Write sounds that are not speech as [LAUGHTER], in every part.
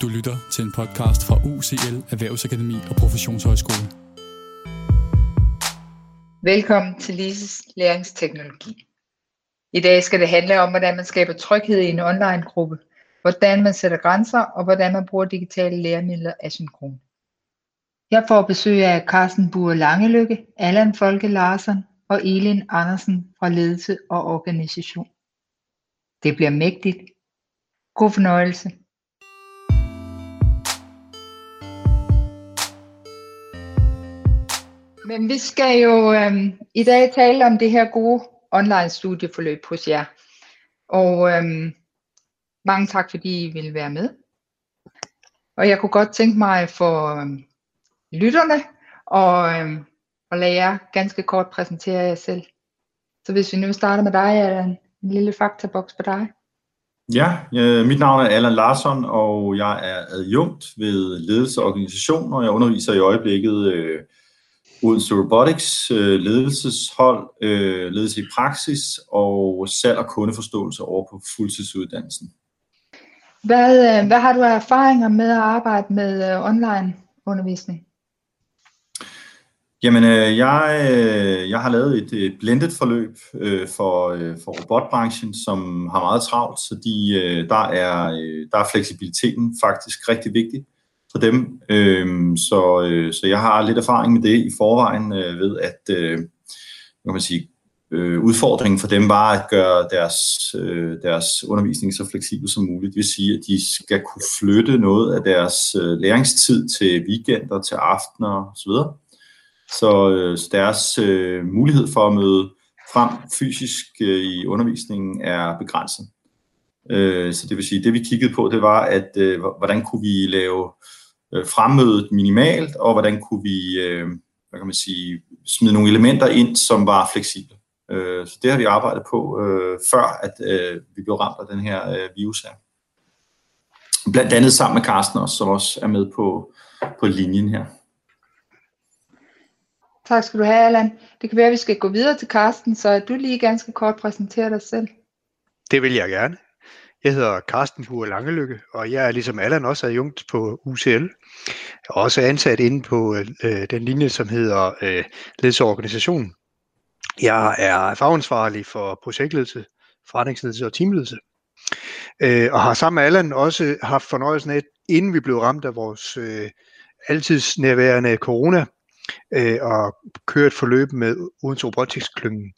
Du lytter til en podcast fra UCL Erhvervsakademi og Professionshøjskole. Velkommen til Lises læringsteknologi. I dag skal det handle om, hvordan man skaber tryghed i en online-gruppe, hvordan man sætter grænser og hvordan man bruger digitale læremidler asynkron. Jeg får besøg af Carsten Bure Langelykke, Allan Folke Larsen og Elin Andersen fra Ledelse og Organisation. Det bliver mægtigt. God fornøjelse. Men vi skal jo øhm, i dag tale om det her gode online studieforløb hos jer. Og øhm, mange tak, fordi I vil være med. Og jeg kunne godt tænke mig for øhm, lytterne og, øhm, og lade jer ganske kort præsentere jer selv. Så hvis vi nu starter med dig, er en, en lille faktaboks på dig. Ja, øh, mit navn er Allan Larsson, og jeg er adjunkt ved ledelse og organisation, og jeg underviser i øjeblikket øh, Odense Robotics, øh, ledelseshold, øh, ledelse i praksis og salg og kundeforståelse over på fuldtidsuddannelsen. Hvad, øh, hvad har du af erfaringer med at arbejde med øh, online undervisning? Jamen, øh, jeg, øh, jeg har lavet et, et blended forløb øh, for, øh, for robotbranchen, som har meget travlt, så de, øh, der, er, øh, der er fleksibiliteten faktisk rigtig vigtig for dem. Øh, så, øh, så jeg har lidt erfaring med det i forvejen øh, ved, at øh, kan man sige, øh, udfordringen for dem var at gøre deres, øh, deres undervisning så fleksibel som muligt. Det vil sige, at de skal kunne flytte noget af deres øh, læringstid til weekender, til aftener osv., så, øh, så deres øh, mulighed for at møde frem fysisk øh, i undervisningen er begrænset. Øh, så det vil sige, det vi kiggede på, det var, at øh, hvordan kunne vi lave øh, fremmødet minimalt, og hvordan kunne vi øh, hvad kan man sige, smide nogle elementer ind, som var fleksible. Øh, så det har vi arbejdet på, øh, før at øh, vi blev ramt af den her øh, virus her. Blandt andet sammen med Carsten også, som også er med på, på linjen her. Tak skal du have, Allan. Det kan være, at vi skal gå videre til Carsten, så du lige ganske kort præsenterer dig selv. Det vil jeg gerne. Jeg hedder Carsten Hure Langelykke, og jeg er ligesom Allan også adjunkt på UCL. Jeg er også ansat inde på øh, den linje, som hedder øh, ledelse og organisation. Jeg er fagansvarlig for projektledelse, forretningsledelse og teamledelse. Øh, og har sammen med Allan også haft fornøjelsen af, inden vi blev ramt af vores øh, altidsnærværende corona, øh, og køre et forløb med Odense Robotics-klyngen.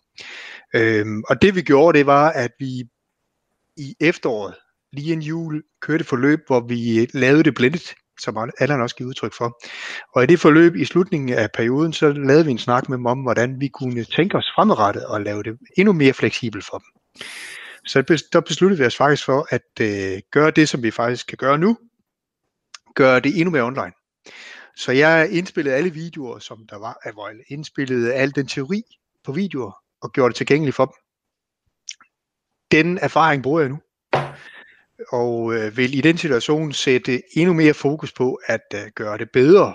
Øh, og det vi gjorde, det var, at vi i efteråret, lige en jul, kørte et forløb, hvor vi lavede det blindet, som Allan også giver udtryk for. Og i det forløb i slutningen af perioden, så lavede vi en snak med dem om, hvordan vi kunne tænke os fremadrettet og lave det endnu mere fleksibelt for dem. Så der besluttede vi os faktisk for at øh, gøre det, som vi faktisk kan gøre nu, gøre det endnu mere online. Så jeg indspillede alle videoer, som der var, hvor jeg indspillede al den teori på videoer og gjorde det tilgængeligt for dem. Den erfaring bruger jeg nu. Og øh, vil i den situation sætte endnu mere fokus på at øh, gøre det bedre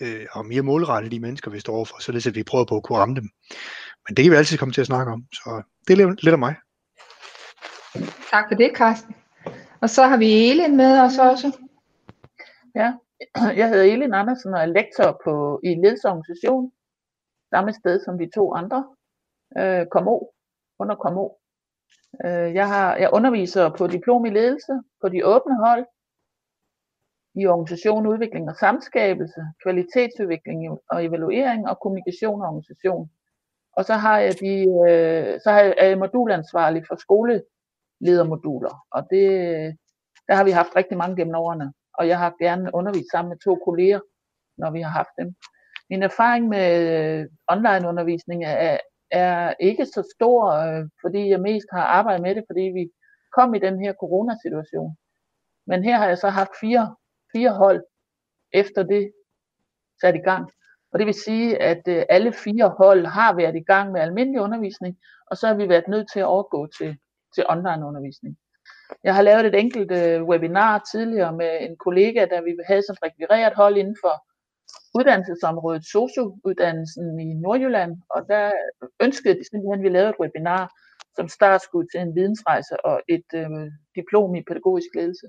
øh, og mere målrettet de mennesker, vi står overfor, således at vi prøver på at kunne ramme dem. Men det kan vi altid komme til at snakke om, så det er lidt af mig. Tak for det, Carsten. Og så har vi Elin med os også. Ja, jeg hedder Elin Andersen og er lektor på, i ledelsesorganisation, samme sted som de to andre, øh, KMO, under KMO. Øh, jeg, har, jeg underviser på diplom i ledelse, på de åbne hold, i organisation, udvikling og samskabelse, kvalitetsudvikling og evaluering og kommunikation og organisation. Og så har jeg de, øh, så har jeg, er jeg modulansvarlig for skoleledermoduler, og det, der har vi haft rigtig mange gennem årene og jeg har gerne undervist sammen med to kolleger, når vi har haft dem. Min erfaring med onlineundervisning online undervisning er, er ikke så stor, øh, fordi jeg mest har arbejdet med det, fordi vi kom i den her coronasituation. Men her har jeg så haft fire, fire hold efter det sat i gang. Og det vil sige, at øh, alle fire hold har været i gang med almindelig undervisning, og så har vi været nødt til at overgå til, til online undervisning. Jeg har lavet et enkelt øh, webinar tidligere med en kollega, da vi havde sådan et rekvireret hold inden for uddannelsesområdet, sociouddannelsen i Nordjylland, og der ønskede de simpelthen, at vi lavede et webinar som startskud til en vidensrejse og et øh, diplom i pædagogisk ledelse.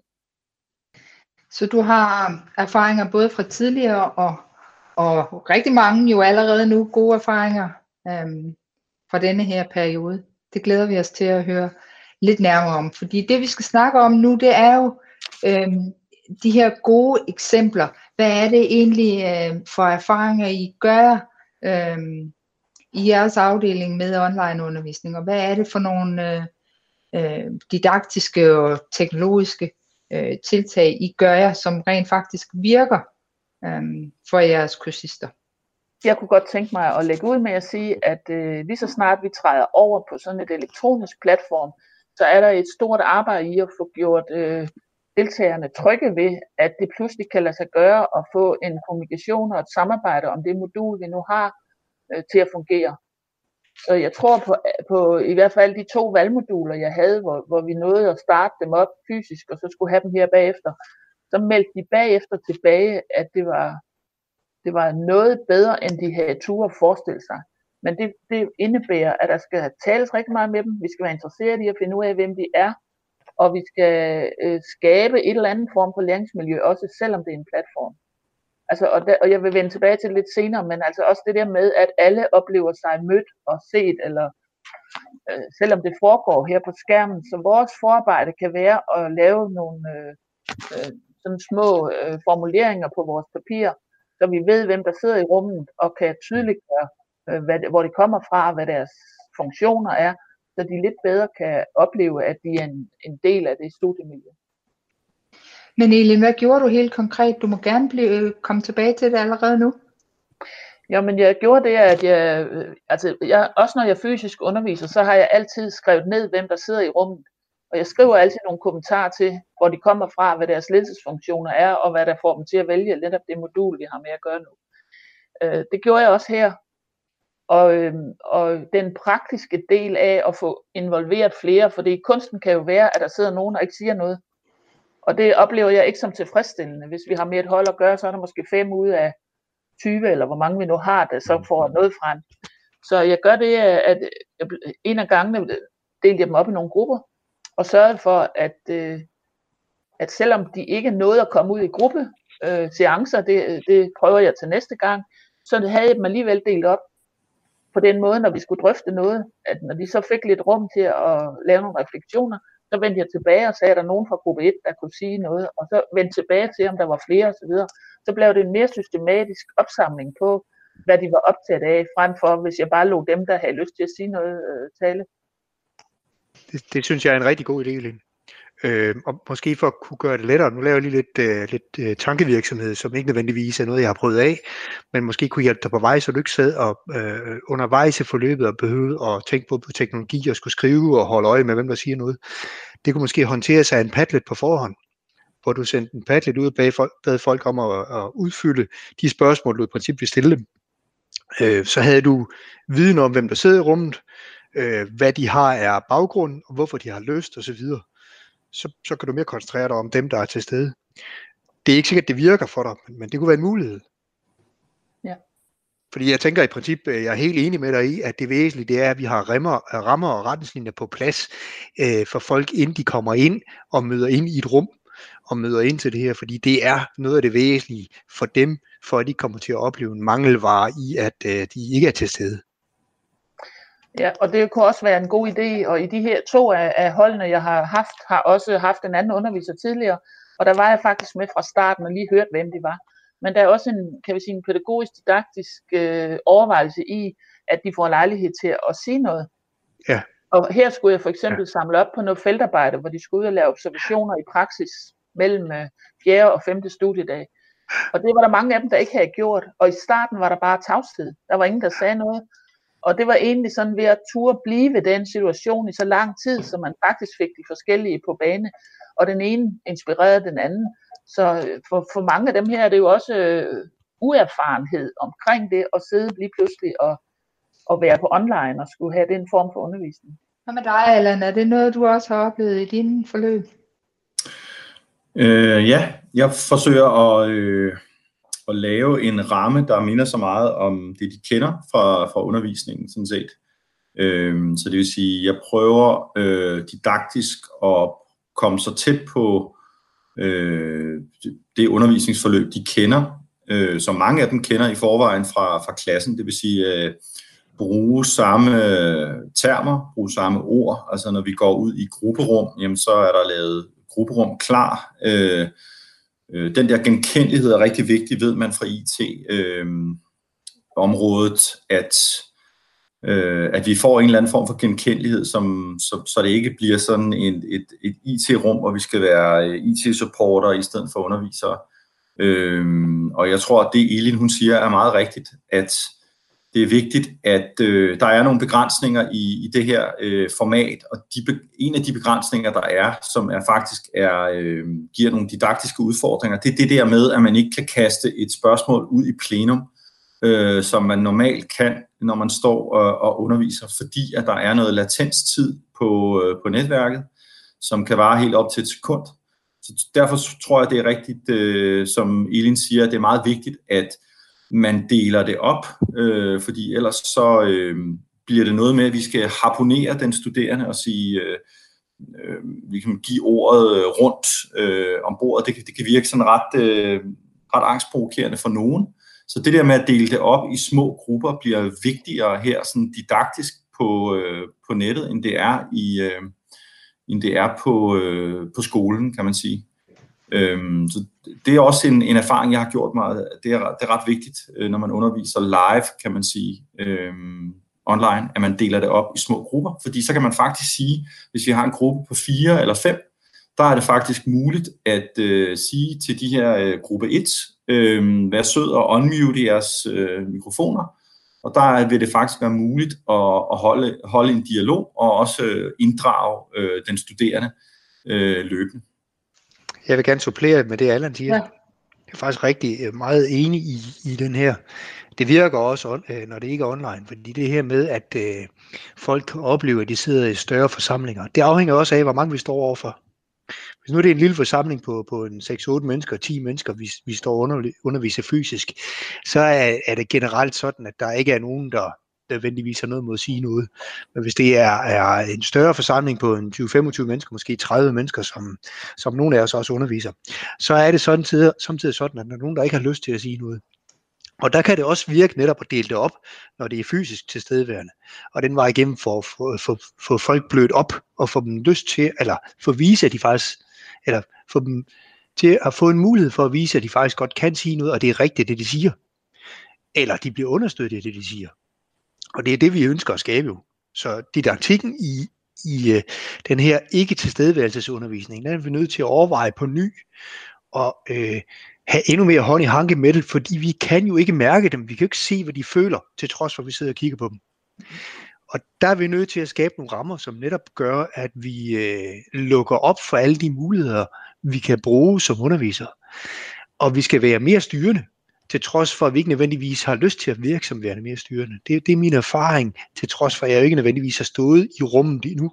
Så du har erfaringer både fra tidligere og, og rigtig mange jo allerede nu gode erfaringer øhm, fra denne her periode. Det glæder vi os til at høre lidt nærmere om, fordi det vi skal snakke om nu, det er jo øhm, de her gode eksempler. Hvad er det egentlig øh, for erfaringer, I gør øh, i jeres afdeling med online undervisning, og hvad er det for nogle øh, øh, didaktiske og teknologiske øh, tiltag, I gør jer, som rent faktisk virker øh, for jeres kursister? Jeg kunne godt tænke mig at lægge ud med at sige, at øh, lige så snart vi træder over på sådan et elektronisk platform, så er der et stort arbejde i at få gjort øh, deltagerne trygge ved, at det pludselig kan lade sig gøre at få en kommunikation og et samarbejde om det modul, vi nu har, øh, til at fungere. Så jeg tror på, på i hvert fald de to valgmoduler, jeg havde, hvor, hvor vi nåede at starte dem op fysisk, og så skulle have dem her bagefter, så meldte de bagefter tilbage, at det var, det var noget bedre, end de havde tur at forestille sig. Men det, det indebærer, at der skal tales rigtig meget med dem. Vi skal være interesseret i at finde ud af, hvem de er, og vi skal øh, skabe et eller andet form for læringsmiljø, også selvom det er en platform. Altså, og, der, og jeg vil vende tilbage til lidt senere, men altså også det der med, at alle oplever sig mødt og set, eller øh, selvom det foregår her på skærmen. Så vores forarbejde kan være at lave nogle øh, øh, sådan små øh, formuleringer på vores papir, så vi ved, hvem der sidder i rummet, og kan tydeliggøre, øh, hvad, hvor de kommer fra, hvad deres funktioner er, så de lidt bedre kan opleve, at de er en, en del af det studiemiljø. Men Elin, hvad gjorde du helt konkret? Du må gerne blive, øh, komme tilbage til det allerede nu. Jamen, jeg gjorde det, at jeg, øh, altså, jeg, også når jeg fysisk underviser, så har jeg altid skrevet ned, hvem der sidder i rummet. Og jeg skriver altid nogle kommentarer til, hvor de kommer fra, hvad deres ledelsesfunktioner er, og hvad der får dem til at vælge netop det modul, vi har med at gøre nu. Øh, det gjorde jeg også her, og, øh, og den praktiske del af at få involveret flere, fordi kunsten kan jo være, at der sidder nogen og ikke siger noget. Og det oplever jeg ikke som tilfredsstillende. Hvis vi har med et hold at gøre, så er der måske fem ud af 20, eller hvor mange vi nu har, der så får noget frem. Så jeg gør det, at en af gangene delte jeg dem op i nogle grupper, og sørgede for, at, øh, at selvom de ikke nåede at komme ud i gruppe øh, seancer, det, det prøver jeg til næste gang, så havde jeg dem alligevel delt op på den måde, når vi skulle drøfte noget, at når de så fik lidt rum til at lave nogle refleksioner, så vendte jeg tilbage og sagde, at der nogen fra gruppe 1, der kunne sige noget, og så vendte tilbage til, om der var flere osv. Så, så blev det en mere systematisk opsamling på, hvad de var optaget af, frem for hvis jeg bare lå dem, der havde lyst til at sige noget, øh, tale. Det, det synes jeg er en rigtig god idé, Lene. Øh, og måske for at kunne gøre det lettere, nu laver jeg lige lidt, øh, lidt øh, tankevirksomhed, som ikke nødvendigvis er noget, jeg har prøvet af, men måske kunne hjælpe dig på vej, så du ikke sad og øh, undervejs i forløbet og behøvede at tænke på, på teknologi og skulle skrive og holde øje med, hvem der siger noget. Det kunne måske håndteres af en Padlet på forhånd, hvor du sendte en Padlet ud og bad folk, bad folk om at, at udfylde de spørgsmål, du i princippet ville stille dem. Øh, så havde du viden om, hvem der sidder i rummet, øh, hvad de har er baggrund, og hvorfor de har lyst osv., så, så kan du mere koncentrere dig om dem, der er til stede. Det er ikke sikkert, at det virker for dig, men det kunne være en mulighed. Ja. Fordi jeg tænker i princip, øh, jeg er helt enig med dig i, at det væsentlige det er, at vi har rammer, rammer og retningslinjer på plads øh, for folk, inden de kommer ind og møder ind i et rum og møder ind til det her, fordi det er noget af det væsentlige for dem, for at de kommer til at opleve en mangelvare i, at øh, de ikke er til stede. Ja, og det kunne også være en god idé, og i de her to af, af holdene, jeg har haft, har også haft en anden underviser tidligere, og der var jeg faktisk med fra starten og lige hørt, hvem de var. Men der er også en, kan vi sige, en pædagogisk didaktisk øh, overvejelse i, at de får lejlighed til at sige noget. Ja. Og her skulle jeg for eksempel ja. samle op på noget feltarbejde, hvor de skulle ud og lave observationer i praksis mellem øh, 4. og 5. studiedag. Og det var der mange af dem, der ikke havde gjort. Og i starten var der bare tavshed. Der var ingen, der sagde noget. Og det var egentlig sådan ved at turde blive ved den situation i så lang tid, så man faktisk fik de forskellige på bane, og den ene inspirerede den anden. Så øh, for, for mange af dem her er det jo også øh, uerfarenhed omkring det, at sidde lige pludselig og, og være på online og skulle have den form for undervisning. Hvad med dig, Allan? Er det noget, du også har oplevet i din forløb? Øh, ja, jeg forsøger at, øh, at lave en ramme, der minder så meget om det, de kender fra, fra undervisningen, sådan set. Øhm, så det vil sige, jeg prøver øh, didaktisk at komme så tæt på øh, det undervisningsforløb, de kender, øh, som mange af dem kender i forvejen fra, fra klassen, det vil sige øh, bruge samme termer, bruge samme ord, altså når vi går ud i grupperum, jamen så er der lavet grupperum klar. Øh, øh, den der genkendelighed er rigtig vigtig, ved man fra IT-området, øh, at øh, at vi får en eller anden form for genkendelighed, som, så, så det ikke bliver sådan en, et, et IT-rum, hvor vi skal være øh, IT-supporter i stedet for undervisere. Øh, og jeg tror, at det Elin hun siger er meget rigtigt, at det er vigtigt, at øh, der er nogle begrænsninger i, i det her øh, format, og de, en af de begrænsninger, der er, som er faktisk er, øh, giver nogle didaktiske udfordringer, det er det der med, at man ikke kan kaste et spørgsmål ud i plenum, øh, som man normalt kan, når man står og, og underviser, fordi at der er noget latenstid på, øh, på netværket, som kan vare helt op til et sekund. Så derfor tror jeg, det er rigtigt, øh, som Elin siger, at det er meget vigtigt, at man deler det op, øh, fordi ellers så øh, bliver det noget med, at vi skal harponere den studerende og sige, øh, øh, vi kan give ordet øh, rundt øh, om bordet. Det, det kan virke sådan ret, øh, ret angstprovokerende for nogen. Så det der med at dele det op i små grupper bliver vigtigere her sådan didaktisk på, øh, på nettet, end det er i øh, end det er på, øh, på skolen, kan man sige. Øhm, så det er også en, en erfaring, jeg har gjort mig. Det er, det er ret vigtigt, øh, når man underviser live, kan man sige, øhm, online, at man deler det op i små grupper. Fordi så kan man faktisk sige, hvis vi har en gruppe på fire eller fem, der er det faktisk muligt at øh, sige til de her øh, gruppe 1, øh, vær sød og unmute jeres øh, mikrofoner, og der vil det faktisk være muligt at, at holde, holde en dialog og også øh, inddrage øh, den studerende øh, løbende. Jeg vil gerne supplere med det, Allan siger. Ja. Jeg er faktisk rigtig øh, meget enig i, i den her. Det virker også, øh, når det ikke er online, fordi det her med, at øh, folk oplever, at de sidder i større forsamlinger, det afhænger også af, hvor mange vi står overfor. Hvis nu er det en lille forsamling på, på en 6-8 mennesker, 10 mennesker, vi, vi står under, underviser fysisk, så er, er det generelt sådan, at der ikke er nogen, der nødvendigvis har noget mod at sige noget. Men hvis det er, er en større forsamling på en 20-25 mennesker, måske 30 mennesker, som, som nogle af os også underviser, så er det sådan, tider, samtidig sådan, at der er nogen, der ikke har lyst til at sige noget. Og der kan det også virke netop at dele det op, når det er fysisk tilstedeværende. Og den var igennem for at få, folk blødt op og få dem lyst til, eller få vise, at de faktisk, eller få dem til at få en mulighed for at vise, at de faktisk godt kan sige noget, og det er rigtigt, det de siger. Eller de bliver understøttet af det, de siger. Og det er det, vi ønsker at skabe jo. Så didaktikken i, i øh, den her ikke tilstedeværelsesundervisning, den er vi nødt til at overveje på ny, og øh, have endnu mere hånd i hanke med det, fordi vi kan jo ikke mærke dem, vi kan jo ikke se, hvad de føler, til trods for, at vi sidder og kigger på dem. Og der er vi nødt til at skabe nogle rammer, som netop gør, at vi øh, lukker op for alle de muligheder, vi kan bruge som undervisere. Og vi skal være mere styrende, til trods for, at vi ikke nødvendigvis har lyst til at virke som værende mere styrende. Det, det er min erfaring, til trods for, at jeg ikke nødvendigvis har stået i rummet endnu,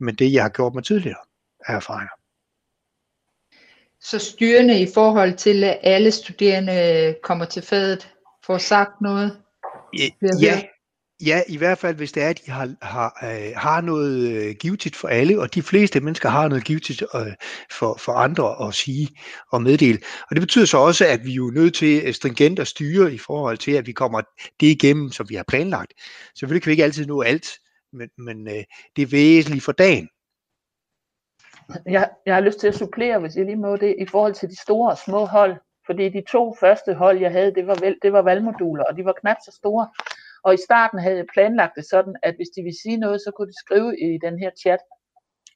men det, jeg har gjort mig tidligere, er erfaringer. Så styrende i forhold til, at alle studerende kommer til fadet, får sagt noget? Ja, Ja, i hvert fald hvis det er, at de har, har, øh, har noget øh, givetigt for alle, og de fleste mennesker har noget givetigt øh, for, for andre at sige og meddele. Og det betyder så også, at vi er jo nødt til øh, stringent at styre i forhold til, at vi kommer det igennem, som vi har planlagt. Selvfølgelig kan vi ikke altid nå alt, men, men øh, det er væsentligt for dagen. Jeg, jeg har lyst til at supplere, hvis jeg lige må det, i forhold til de store og små hold. Fordi de to første hold, jeg havde, det var, vel, det var valgmoduler, og de var knap så store. Og i starten havde jeg planlagt det sådan, at hvis de ville sige noget, så kunne de skrive i den her chat,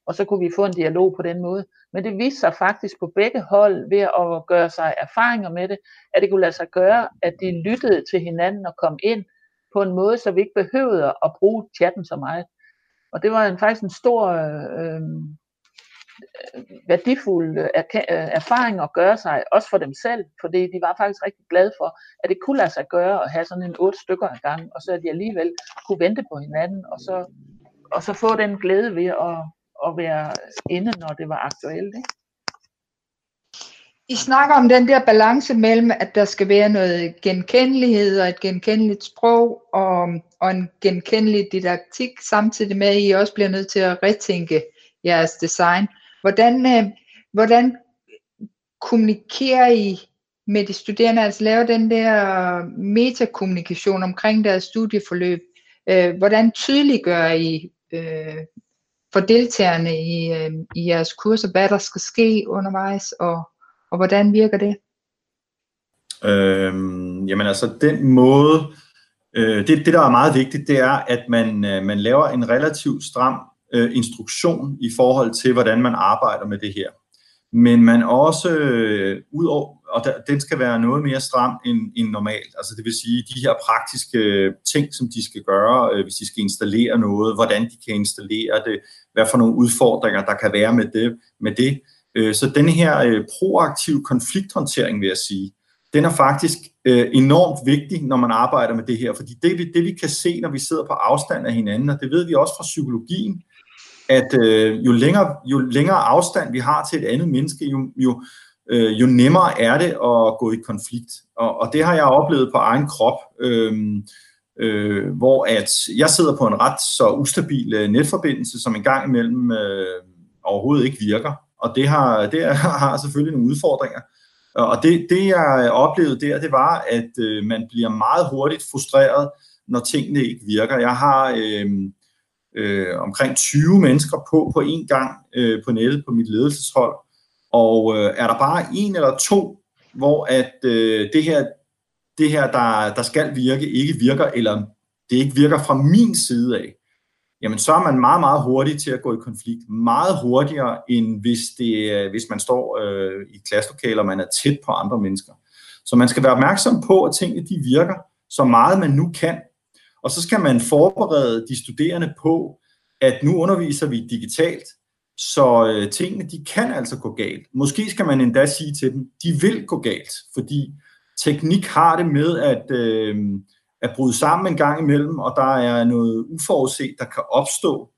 og så kunne vi få en dialog på den måde. Men det viste sig faktisk på begge hold ved at gøre sig erfaringer med det, at det kunne lade sig gøre, at de lyttede til hinanden og kom ind på en måde, så vi ikke behøvede at bruge chatten så meget. Og det var en, faktisk en stor øh, Øh, værdifuld øh, erfaring at gøre sig, også for dem selv, fordi de var faktisk rigtig glade for, at det kunne lade sig gøre at have sådan en otte stykker ad gang, og så at de alligevel kunne vente på hinanden, og så, og så få den glæde ved at, at være inde, når det var aktuelt. Ikke? I snakker om den der balance mellem, at der skal være noget genkendelighed og et genkendeligt sprog og, og en genkendelig didaktik, samtidig med, at I også bliver nødt til at retænke jeres design. Hvordan, øh, hvordan kommunikerer I med de studerende, altså laver den der metakommunikation omkring deres studieforløb? Øh, hvordan tydeliggør I øh, for deltagerne i, øh, i jeres kurser, hvad der skal ske undervejs, og, og hvordan virker det? Øhm, jamen altså, den måde, øh, det, det der er meget vigtigt, det er, at man, øh, man laver en relativt stram øh, instruktion i forhold til, hvordan man arbejder med det her. Men man også, øh, ud over, og der, den skal være noget mere stram end, end normalt. Altså det vil sige, de her praktiske ting, som de skal gøre, øh, hvis de skal installere noget, hvordan de kan installere det, hvad for nogle udfordringer, der kan være med det. Med det. Øh, så den her øh, proaktive konflikthåndtering, vil jeg sige, den er faktisk øh, enormt vigtig, når man arbejder med det her, fordi det, det vi kan se, når vi sidder på afstand af hinanden, og det ved vi også fra psykologien, at øh, jo, længere, jo længere afstand vi har til et andet menneske, jo, jo, øh, jo nemmere er det at gå i konflikt. Og, og det har jeg oplevet på egen krop, øh, øh, hvor at jeg sidder på en ret så ustabil øh, netforbindelse, som en gang imellem øh, overhovedet ikke virker. Og det har, det [LAUGHS] har selvfølgelig nogle udfordringer. Og det, det jeg oplevede der, det var, at øh, man bliver meget hurtigt frustreret, når tingene ikke virker. Jeg har øh, øh, omkring 20 mennesker på på én gang øh, på nettet på mit ledelseshold, og øh, er der bare en eller to, hvor at øh, det her, det her der, der skal virke, ikke virker, eller det ikke virker fra min side af, jamen så er man meget, meget hurtig til at gå i konflikt. Meget hurtigere, end hvis, det, øh, hvis man står øh, i klasselokaler, og man er tæt på andre mennesker. Så man skal være opmærksom på, at tingene de virker så meget man nu kan. Og så skal man forberede de studerende på, at nu underviser vi digitalt, så øh, tingene de kan altså gå galt. Måske skal man endda sige til dem, de vil gå galt, fordi teknik har det med at... Øh, at bryde sammen en gang imellem, og der er noget uforudset, der kan opstå.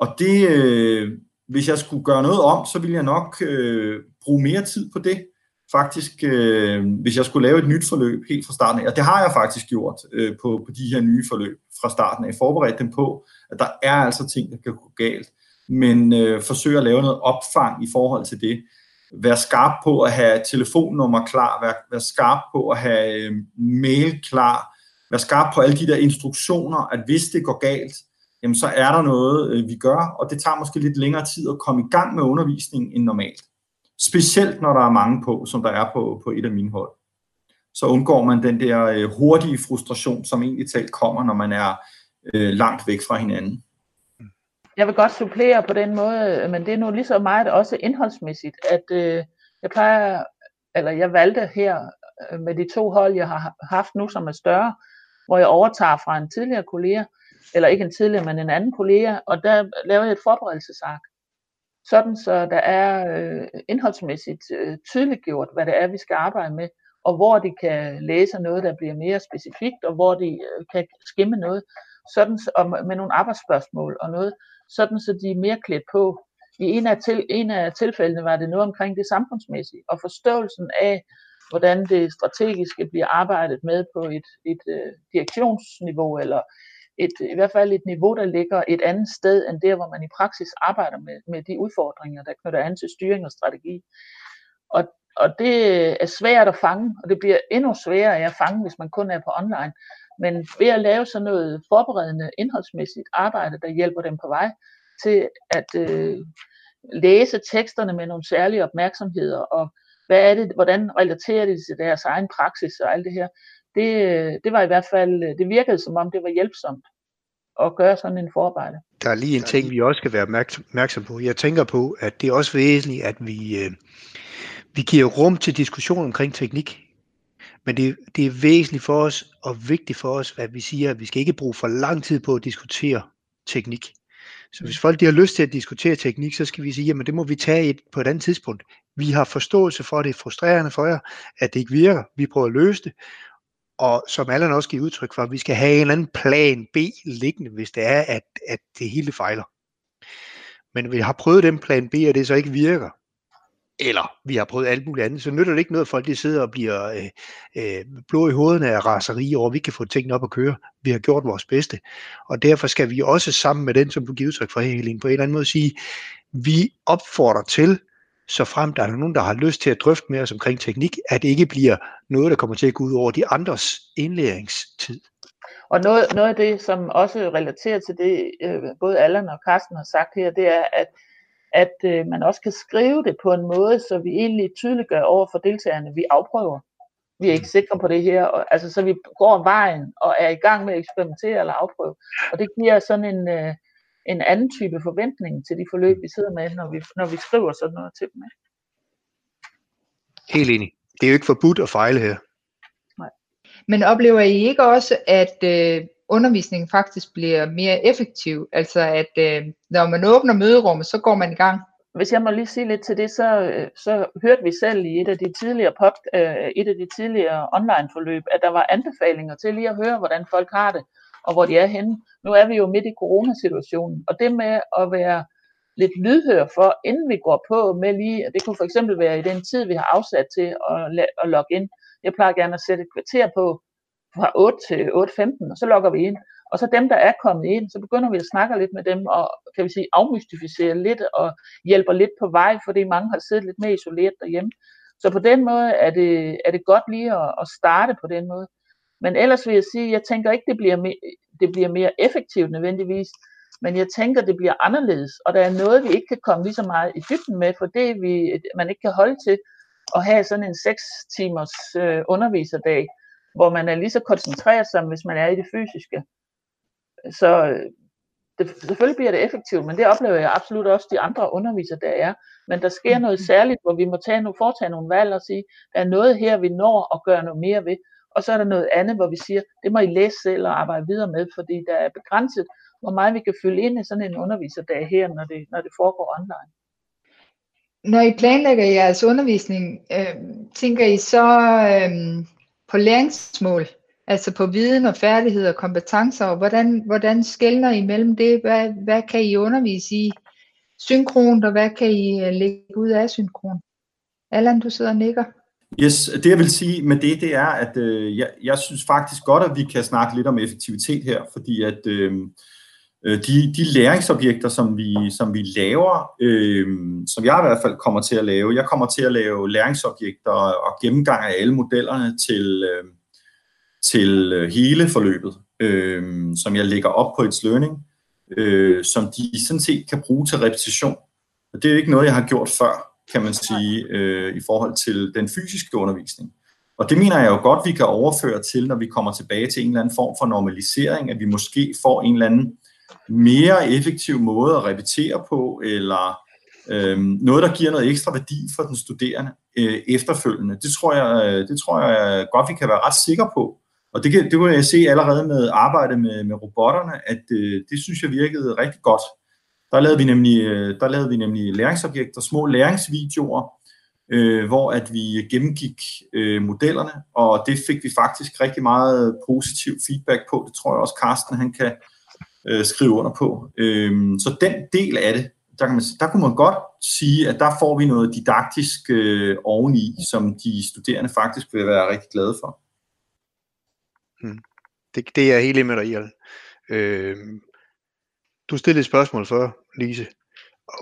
Og det, øh, hvis jeg skulle gøre noget om, så ville jeg nok øh, bruge mere tid på det. Faktisk, øh, hvis jeg skulle lave et nyt forløb helt fra starten af, og det har jeg faktisk gjort øh, på, på de her nye forløb fra starten af, forberedt dem på, at der er altså ting, der kan gå galt, men øh, forsøge at lave noget opfang i forhold til det. Vær skarp på at have telefonnummer klar, vær, vær skarp på at have øh, mail klar, vær skarp på alle de der instruktioner, at hvis det går galt, jamen så er der noget, øh, vi gør, og det tager måske lidt længere tid at komme i gang med undervisningen end normalt. Specielt når der er mange på, som der er på, på et af mine hold. Så undgår man den der øh, hurtige frustration, som egentlig talt kommer, når man er øh, langt væk fra hinanden. Jeg vil godt supplere på den måde, men det er nu lige så meget også indholdsmæssigt, at øh, jeg plejer, eller jeg valgte her øh, med de to hold, jeg har haft nu, som er større, hvor jeg overtager fra en tidligere kollega, eller ikke en tidligere, men en anden kollega, og der laver jeg et forberedelsesark. Sådan så der er øh, indholdsmæssigt øh, tydeligt gjort, hvad det er, vi skal arbejde med, og hvor de kan læse noget, der bliver mere specifikt, og hvor de øh, kan skimme noget, sådan så, og med nogle arbejdsspørgsmål og noget, sådan så de er mere klædt på. I en af, til, en af tilfældene var det noget omkring det samfundsmæssige, og forståelsen af, hvordan det strategiske bliver arbejdet med på et, et øh, direktionsniveau, eller et, i hvert fald et niveau, der ligger et andet sted end der, hvor man i praksis arbejder med, med de udfordringer, der knytter an til styring og strategi. Og, og det er svært at fange, og det bliver endnu sværere at fange, hvis man kun er på online. Men ved at lave sådan noget forberedende indholdsmæssigt arbejde, der hjælper dem på vej til at øh, læse teksterne med nogle særlige opmærksomheder og hvad er det, hvordan relaterer det til deres egen praksis og alt det her. Det, det var i hvert fald, det virkede som om det var hjælpsomt at gøre sådan en forarbejde. Der er lige en ting, vi også skal være opmærksom på. Jeg tænker på, at det er også væsentligt, at vi, øh, vi giver rum til diskussion omkring teknik. Men det, det er væsentligt for os og vigtigt for os, at vi siger, at vi skal ikke bruge for lang tid på at diskutere teknik. Så hvis folk de har lyst til at diskutere teknik, så skal vi sige, jamen det må vi tage et, på et andet tidspunkt. Vi har forståelse for, at det er frustrerende for jer, at det ikke virker. Vi prøver at løse det. Og som Allan også giver udtryk for, vi skal have en eller anden plan B liggende, hvis det er, at, at det hele fejler. Men vi har prøvet den plan B, og det så ikke virker, eller vi har prøvet alt muligt andet, så nytter det ikke noget, at folk de sidder og bliver øh, øh, blå i hovedet af raseri over, at vi kan få tingene op at køre. Vi har gjort vores bedste. Og derfor skal vi også sammen med den, som du giver udtryk for, Helene, på en eller anden måde sige, vi opfordrer til, så frem der er nogen, der har lyst til at drøfte med os omkring teknik, at det ikke bliver noget, der kommer til at gå ud over de andres indlæringstid. Og noget, noget af det, som også relaterer til det, øh, både Allan og Carsten har sagt her, det er, at, at øh, man også kan skrive det på en måde, så vi egentlig tydeliggør over for deltagerne, vi afprøver. Vi er ikke sikre på det her, og, altså så vi går vejen og er i gang med at eksperimentere eller afprøve. Og det giver sådan en, øh, en anden type forventning til de forløb, vi sidder med, når vi, når vi skriver sådan noget til dem. Helt enig. Det er jo ikke forbudt at fejle her. Men oplever I ikke også, at øh, undervisningen faktisk bliver mere effektiv? Altså at øh, når man åbner møderummet, så går man i gang? Hvis jeg må lige sige lidt til det, så, øh, så hørte vi selv i et af de tidligere, pod, øh, et af de tidligere online-forløb, at der var anbefalinger til lige at høre, hvordan folk har det, og hvor de er henne. Nu er vi jo midt i coronasituationen, og det med at være lidt lydhør for, inden vi går på med lige, det kunne for eksempel være i den tid, vi har afsat til at, at logge ind, jeg plejer gerne at sætte et kvarter på fra 8 til 8.15, og så logger vi ind. Og så dem, der er kommet ind, så begynder vi at snakke lidt med dem og kan vi sige, afmystificere lidt og hjælper lidt på vej, fordi mange har siddet lidt mere isoleret derhjemme. Så på den måde er det, er det godt lige at, at starte på den måde. Men ellers vil jeg sige, jeg tænker ikke, det bliver, me- det bliver mere effektivt nødvendigvis, men jeg tænker, det bliver anderledes, og der er noget, vi ikke kan komme lige så meget i dybden med, for det vi, man ikke kan holde til, at have sådan en 6 timers øh, underviserdag, hvor man er lige så koncentreret som hvis man er i det fysiske. Så øh, det, selvfølgelig bliver det effektivt, men det oplever jeg absolut også de andre undervisere, der er. Men der sker noget særligt, hvor vi må tage, nu, foretage nogle valg og sige, der er noget her, vi når at gøre noget mere ved. Og så er der noget andet, hvor vi siger, det må I læse selv og arbejde videre med, fordi der er begrænset, hvor meget vi kan fylde ind i sådan en underviserdag her, når det, når det foregår online. Når I planlægger jeres undervisning, øh, tænker I så øh, på læringsmål, altså på viden og færdigheder og kompetencer, og hvordan, hvordan skældner I mellem det? Hvad, hvad kan I undervise i synkront, og hvad kan I øh, lægge ud af synkron? Allan, du sidder og nikker. Yes, det jeg vil sige med det, det er, at øh, jeg, jeg synes faktisk godt, at vi kan snakke lidt om effektivitet her, fordi at Øh, Øh, de, de læringsobjekter, som vi, som vi laver, øh, som jeg i hvert fald kommer til at lave, jeg kommer til at lave læringsobjekter og gennemgang af alle modellerne til, øh, til øh, hele forløbet, øh, som jeg lægger op på et learning, øh, som de sådan set kan bruge til repetition. Og det er jo ikke noget, jeg har gjort før, kan man sige, øh, i forhold til den fysiske undervisning. Og det mener jeg jo godt, vi kan overføre til, når vi kommer tilbage til en eller anden form for normalisering, at vi måske får en eller anden mere effektiv måde at repetere på, eller øh, noget, der giver noget ekstra værdi for den studerende øh, efterfølgende. Det tror, jeg, øh, det tror jeg godt, vi kan være ret sikre på. Og det, kan, det kunne jeg se allerede med arbejde med, med robotterne, at øh, det synes jeg virkede rigtig godt. Der lavede vi nemlig, øh, der lavede vi nemlig læringsobjekter, små læringsvideoer, øh, hvor at vi gennemgik øh, modellerne, og det fik vi faktisk rigtig meget positiv feedback på. Det tror jeg også, Carsten han kan, øh, Øh, skrive under på. Øh, så den del af det, der, kan man, der kunne man godt sige, at der får vi noget didaktisk øh, oveni, som de studerende faktisk vil være rigtig glade for. Hmm. Det, det er helt med dig i. Øh, du stillede et spørgsmål før, Lise,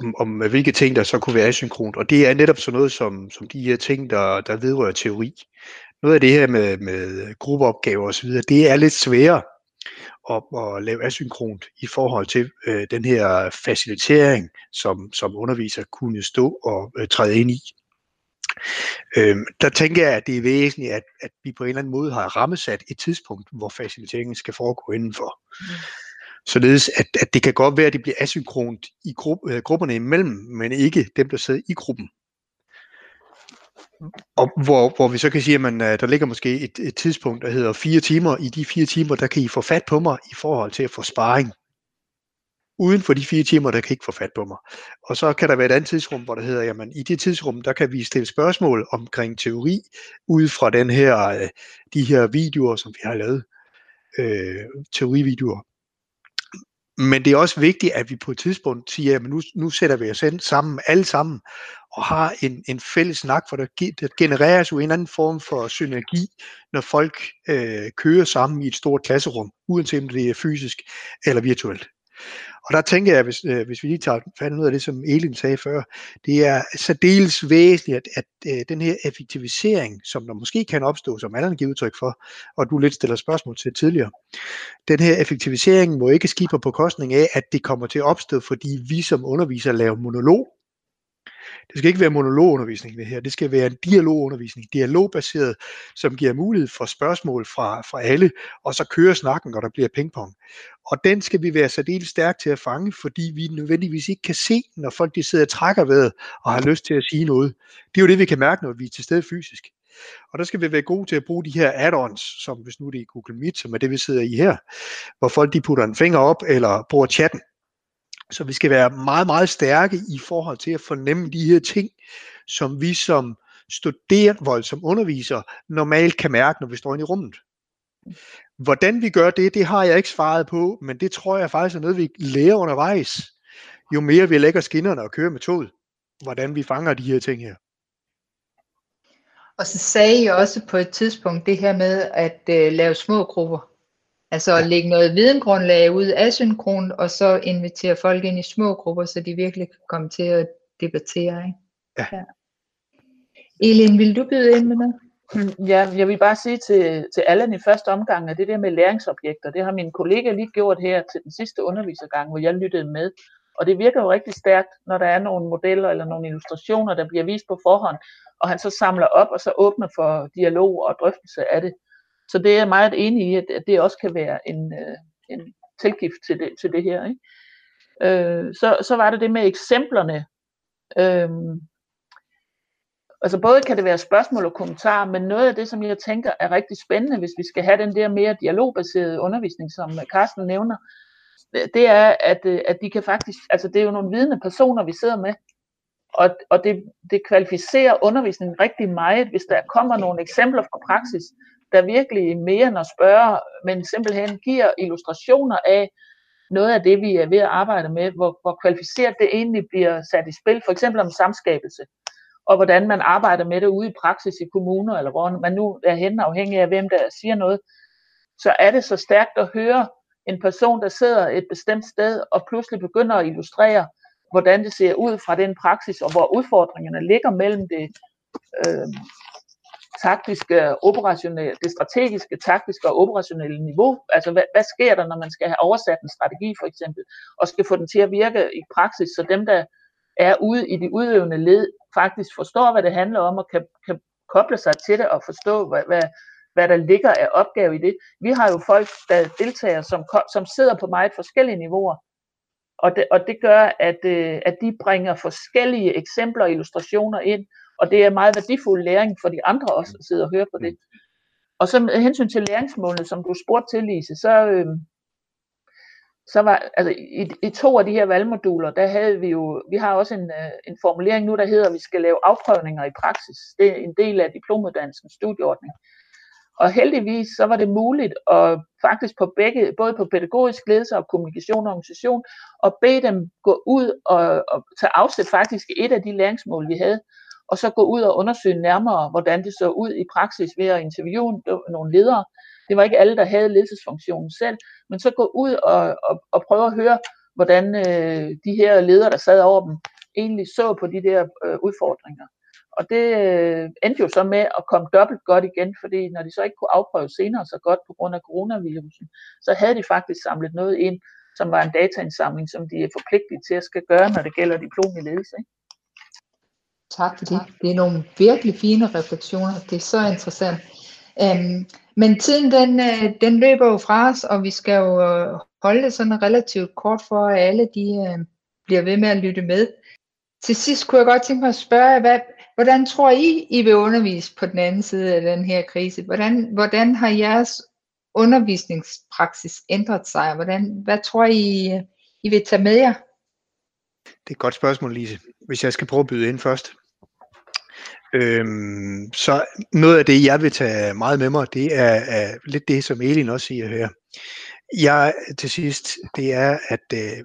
om, om øh, hvilke ting, der så kunne være asynkront. Og det er netop sådan noget som, som de her ting, der, der vedrører teori. Noget af det her med, med gruppeopgaver osv., det er lidt sværere at, at lave asynkront i forhold til øh, den her facilitering, som, som underviser kunne stå og øh, træde ind i. Øhm, der tænker jeg, at det er væsentligt, at, at vi på en eller anden måde har rammesat et tidspunkt, hvor faciliteringen skal foregå indenfor. Mm. Således at, at det kan godt være, at det bliver asynkront i gru- øh, grupperne imellem, men ikke dem, der sidder i gruppen. Og hvor, hvor vi så kan sige, at man, øh, der ligger måske et, et tidspunkt, der hedder fire timer. I de fire timer, der kan I få fat på mig i forhold til at få sparring. Uden for de fire timer, der kan I ikke få fat på mig. Og så kan der være et andet tidsrum, hvor der hedder, jamen i det tidsrum, der kan vi stille spørgsmål omkring teori, ud fra den her, øh, de her videoer, som vi har lavet. Øh, teorivideoer. Men det er også vigtigt, at vi på et tidspunkt siger, at nu, nu sætter vi os sammen, alle sammen, og har en, en fælles snak, for der, der genereres jo en anden form for synergi, når folk øh, kører sammen i et stort klasserum, uanset om det er fysisk eller virtuelt. Og der tænker jeg, hvis, øh, hvis vi lige tager fat ud af det, som Elin sagde før, det er særdeles væsentligt, at, at øh, den her effektivisering, som der måske kan opstå, som Allan giver udtryk for, og du lidt stiller spørgsmål til tidligere, den her effektivisering må ikke ske på kostning af, at det kommer til at opstå, fordi vi som undervisere laver monolog, det skal ikke være monologundervisning det her, det skal være en dialogundervisning, dialogbaseret, som giver mulighed for spørgsmål fra, fra alle, og så kører snakken, og der bliver pingpong. Og den skal vi være særdeles stærkt til at fange, fordi vi nødvendigvis ikke kan se, når folk de sidder og trækker vejret og har lyst til at sige noget. Det er jo det, vi kan mærke, når vi er til stede fysisk. Og der skal vi være gode til at bruge de her add-ons, som hvis nu det er Google Meet, som er det, vi sidder i her, hvor folk de putter en finger op eller bruger chatten. Så vi skal være meget, meget stærke i forhold til at fornemme de her ting, som vi som studerende, som underviser, normalt kan mærke, når vi står inde i rummet. Hvordan vi gør det, det har jeg ikke svaret på, men det tror jeg faktisk er noget, vi lærer undervejs. Jo mere vi lægger skinnerne og kører med toget, hvordan vi fanger de her ting her. Og så sagde I også på et tidspunkt det her med at øh, lave små grupper. Altså at lægge noget videngrundlag ud asynkron, og så invitere folk ind i små grupper, så de virkelig kan komme til at debattere. Ikke? Ja. ja. Elin, vil du byde ind med noget? Ja, jeg vil bare sige til, til Allan i første omgang, at det der med læringsobjekter, det har min kollega lige gjort her til den sidste undervisergang, hvor jeg lyttede med. Og det virker jo rigtig stærkt, når der er nogle modeller eller nogle illustrationer, der bliver vist på forhånd, og han så samler op og så åbner for dialog og drøftelse af det. Så det er jeg meget enig i, at, det også kan være en, øh, en tilgift til det, til det her. Ikke? Øh, så, så var det det med eksemplerne. Øh, altså både kan det være spørgsmål og kommentarer, men noget af det, som jeg tænker er rigtig spændende, hvis vi skal have den der mere dialogbaserede undervisning, som Carsten nævner, øh, det er, at, øh, at de kan faktisk, altså det er jo nogle vidende personer, vi sidder med, og, og det, det kvalificerer undervisningen rigtig meget, hvis der kommer nogle eksempler fra praksis, der virkelig mere end at spørge, men simpelthen giver illustrationer af noget af det, vi er ved at arbejde med, hvor, hvor kvalificeret det egentlig bliver sat i spil, for eksempel om samskabelse, og hvordan man arbejder med det ude i praksis i kommuner, eller hvor man nu er henne afhængig af, hvem der siger noget, så er det så stærkt at høre en person, der sidder et bestemt sted, og pludselig begynder at illustrere, hvordan det ser ud fra den praksis, og hvor udfordringerne ligger mellem det øh, taktiske, operationelle, det strategiske, taktiske og operationelle niveau. Altså, hvad, hvad sker der, når man skal have oversat en strategi, for eksempel, og skal få den til at virke i praksis, så dem, der er ude i de udøvende led, faktisk forstår, hvad det handler om, og kan, kan koble sig til det og forstå, hvad, hvad, hvad der ligger af opgave i det. Vi har jo folk, der deltager, som, som sidder på meget forskellige niveauer, og det, og det gør, at, øh, at de bringer forskellige eksempler og illustrationer ind, og det er meget værdifuld læring for de andre også at sidde og høre på det. Og så med hensyn til læringsmålene, som du spurgte til, Lise, så, øh, så var, altså i, i to af de her valgmoduler, der havde vi jo, vi har også en, øh, en formulering nu, der hedder, at vi skal lave afprøvninger i praksis. Det er en del af diplomuddannelsens studieordning. Og heldigvis så var det muligt at faktisk på begge, både på pædagogisk ledelse og kommunikation og organisation, at bede dem gå ud og, og tage afsæt faktisk et af de læringsmål, vi havde, og så gå ud og undersøge nærmere, hvordan det så ud i praksis ved at interviewe nogle ledere. Det var ikke alle, der havde ledelsesfunktionen selv, men så gå ud og, og, og prøve at høre, hvordan øh, de her ledere, der sad over dem, egentlig så på de der øh, udfordringer. Og det øh, endte jo så med at komme dobbelt godt igen, fordi når de så ikke kunne afprøve senere så godt på grund af coronavirusen, så havde de faktisk samlet noget ind, som var en dataindsamling, som de er forpligtet til at skal gøre, når det gælder diplom i ledelse. Ikke? Tak for det. Det er nogle virkelig fine refleksioner. Det er så interessant. Um, men tiden den, øh, den løber jo fra os, og vi skal jo øh, holde det sådan relativt kort for, at alle de uh, bliver ved med at lytte med. Til sidst kunne jeg godt tænke mig at spørge hvad, hvordan tror I, I vil undervise på den anden side af den her krise? Hvordan, hvordan har jeres undervisningspraksis ændret sig? Hvordan, hvad tror I, I vil tage med jer? Det er et godt spørgsmål, Lise. Hvis jeg skal prøve at byde ind først. Øhm, så noget af det, jeg vil tage meget med mig, det er, er lidt det, som Elin også siger her. Jeg til sidst, det er, at øh,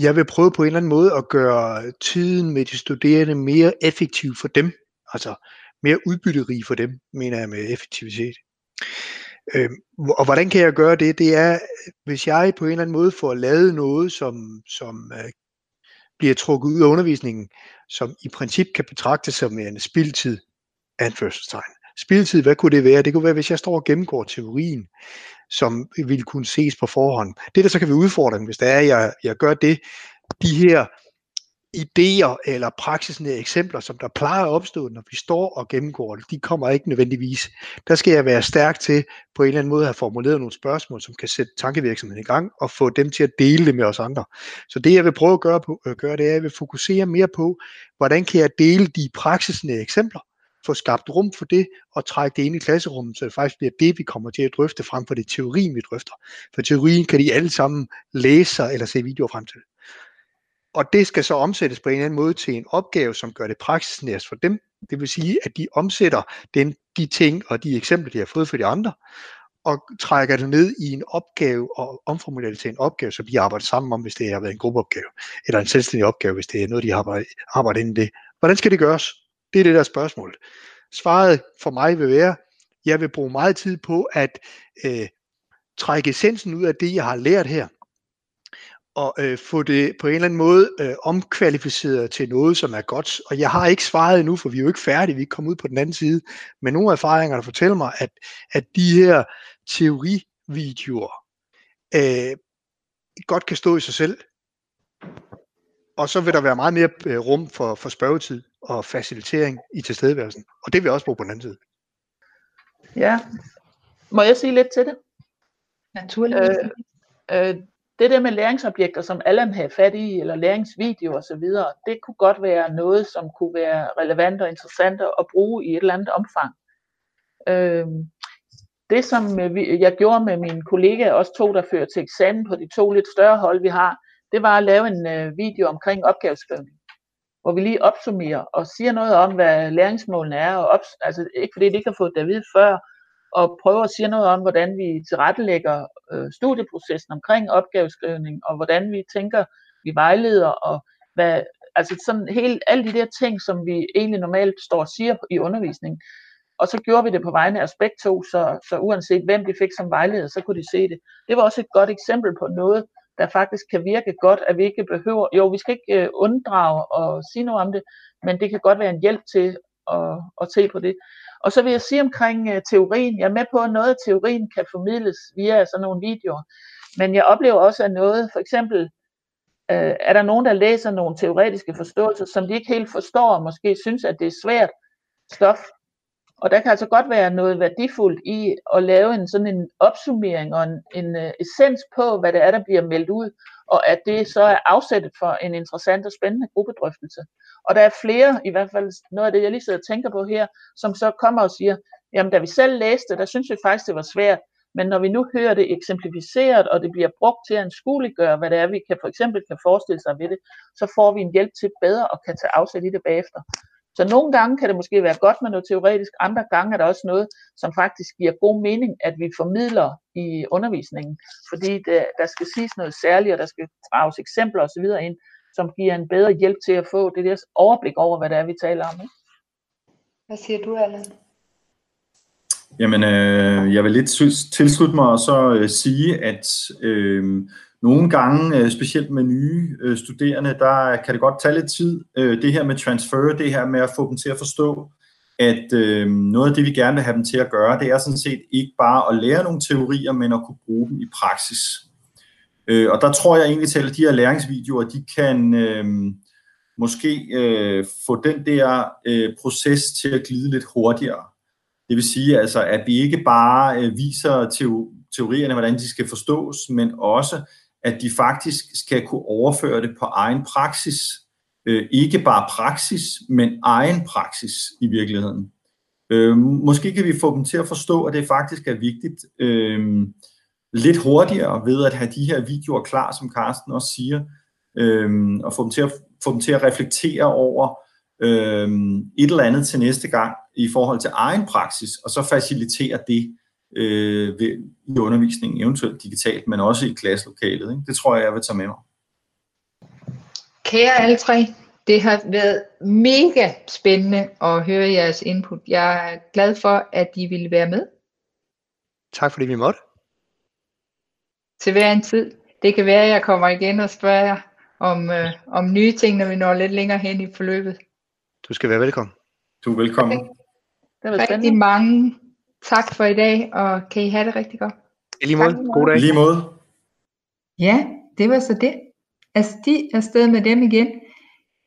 jeg vil prøve på en eller anden måde at gøre tiden med de studerende mere effektiv for dem. Altså mere udbytterig for dem, mener jeg med effektivitet. Øh, og hvordan kan jeg gøre det? Det er, hvis jeg på en eller anden måde får lavet noget, som, som øh, bliver trukket ud af undervisningen, som i princip kan betragtes som en spildtid, anførselstegn. Spildtid, hvad kunne det være? Det kunne være, hvis jeg står og gennemgår teorien, som ville kunne ses på forhånd. Det, der så kan vi udfordre, hvis det er, at jeg, jeg gør det, de her idéer eller praksisnære eksempler, som der plejer at opstå, når vi står og gennemgår det, de kommer ikke nødvendigvis. Der skal jeg være stærk til på en eller anden måde at have formuleret nogle spørgsmål, som kan sætte tankevirksomheden i gang og få dem til at dele det med os andre. Så det jeg vil prøve at gøre, på, at gøre det er, at jeg vil fokusere mere på, hvordan kan jeg dele de praksisnære eksempler, få skabt rum for det og trække det ind i klasserummet, så det faktisk bliver det, vi kommer til at drøfte frem for det teorien, vi drøfter. For teorien kan de alle sammen læse sig eller se videoer frem til. Og det skal så omsættes på en eller anden måde til en opgave, som gør det praksisnært for dem. Det vil sige, at de omsætter den, de ting og de eksempler, de har fået for de andre, og trækker det ned i en opgave og omformulerer det til en opgave, som de arbejder sammen om, hvis det har været en gruppeopgave, eller en selvstændig opgave, hvis det er noget, de har arbejdet, arbejdet inden det. Hvordan skal det gøres? Det er det der spørgsmål. Svaret for mig vil være, jeg vil bruge meget tid på at øh, trække essensen ud af det, jeg har lært her, og øh, få det på en eller anden måde øh, omkvalificeret til noget, som er godt. Og jeg har ikke svaret endnu, for vi er jo ikke færdige, vi er kommet ud på den anden side. Men nogle erfaringer, der fortæller mig, at, at de her teorivideoer øh, godt kan stå i sig selv. Og så vil der være meget mere øh, rum for, for spørgetid og facilitering i tilstedeværelsen. Og det vil jeg også bruge på den anden side. Ja. Må jeg sige lidt til det? Naturligvis. Øh, øh, det der med læringsobjekter, som alle har fat i, eller læringsvideoer osv., det kunne godt være noget, som kunne være relevant og interessant at bruge i et eller andet omfang. Øh, det, som øh, jeg gjorde med mine kollegaer, også to, der fører til eksamen på de to lidt større hold, vi har, det var at lave en øh, video omkring opgaveskrivning, hvor vi lige opsummerer og siger noget om, hvad læringsmålene er, og ops- altså ikke fordi det ikke har fået David før, og prøver at sige noget om, hvordan vi tilrettelægger øh, studieprocessen omkring opgaveskrivning, og hvordan vi tænker, vi vejleder, og hvad, altså sådan helt, alle de der ting, som vi egentlig normalt står og siger i undervisningen. Og så gjorde vi det på vegne af aspekt 2, så, så uanset hvem de fik som vejleder, så kunne de se det. Det var også et godt eksempel på noget, der faktisk kan virke godt, at vi ikke behøver, jo vi skal ikke øh, unddrage og sige noget om det, men det kan godt være en hjælp til at, at se på det. Og så vil jeg sige omkring uh, teorien, jeg er med på, at noget af teorien kan formidles via sådan nogle videoer, men jeg oplever også, at noget, for eksempel, uh, er der nogen, der læser nogle teoretiske forståelser, som de ikke helt forstår, og måske synes, at det er svært stof. Og der kan altså godt være noget værdifuldt i at lave en sådan en opsummering og en, en øh, essens på, hvad det er, der bliver meldt ud, og at det så er afsættet for en interessant og spændende gruppedrøftelse. Og der er flere, i hvert fald noget af det, jeg lige sidder og tænker på her, som så kommer og siger, jamen da vi selv læste, der synes vi faktisk, det var svært, men når vi nu hører det eksemplificeret, og det bliver brugt til at anskueliggøre, hvad det er, vi kan for eksempel kan forestille sig ved det, så får vi en hjælp til bedre at kan tage afsæt i det bagefter. Så nogle gange kan det måske være godt med noget teoretisk, andre gange er der også noget, som faktisk giver god mening, at vi formidler i undervisningen, fordi det, der skal siges noget særligt, og der skal drages eksempler osv. ind, som giver en bedre hjælp til at få det der overblik over, hvad det er, vi taler om. Ikke? Hvad siger du, Allan? Jamen, øh, jeg vil lidt tilslutte mig og så øh, sige, at øh, nogle gange, øh, specielt med nye øh, studerende, der kan det godt tage lidt tid. Øh, det her med transfer, det her med at få dem til at forstå, at øh, noget af det, vi gerne vil have dem til at gøre, det er sådan set ikke bare at lære nogle teorier, men at kunne bruge dem i praksis. Øh, og der tror jeg egentlig til, at de her læringsvideoer, de kan øh, måske øh, få den der øh, proces til at glide lidt hurtigere. Det vil sige altså, at vi ikke bare øh, viser teorierne, hvordan de skal forstås, men også, at de faktisk skal kunne overføre det på egen praksis. Øh, ikke bare praksis, men egen praksis i virkeligheden. Øh, måske kan vi få dem til at forstå, at det faktisk er vigtigt øh, lidt hurtigere ved at have de her videoer klar, som Carsten også siger, øh, og få dem, til at, få dem til at reflektere over øh, et eller andet til næste gang i forhold til egen praksis, og så facilitere det øh, ved, i undervisningen, eventuelt digitalt, men også i klasselokalet. Ikke? Det tror jeg, jeg vil tage med mig. Kære alle tre, det har været mega spændende at høre jeres input. Jeg er glad for, at I ville være med. Tak fordi vi måtte. Til hver en tid. Det kan være, at jeg kommer igen og spørger jer om, øh, om nye ting, når vi når lidt længere hen i forløbet. Du skal være velkommen. Du er velkommen. Okay. Det var Rigtig spændende. mange tak for i dag, og kan I have det rigtig godt. I lige måde. God dag. I lige måde. Ja, det var så det. Afsted, afsted med dem igen.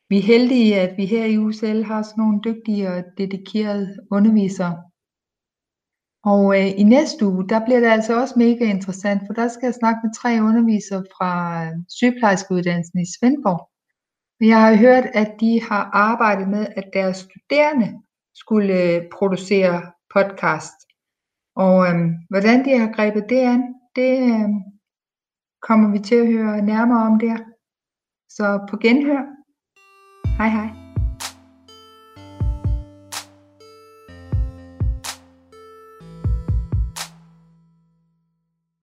Vi er heldige, at vi her i UCL har sådan nogle dygtige og dedikerede undervisere. Og øh, i næste uge, der bliver det altså også mega interessant, for der skal jeg snakke med tre undervisere fra øh, sygeplejerskeuddannelsen i Svendborg. Og Jeg har hørt, at de har arbejdet med, at deres studerende skulle øh, producere podcast. Og øhm, hvordan de har grebet det an, det øhm, kommer vi til at høre nærmere om der. Så på genhør. Hej hej.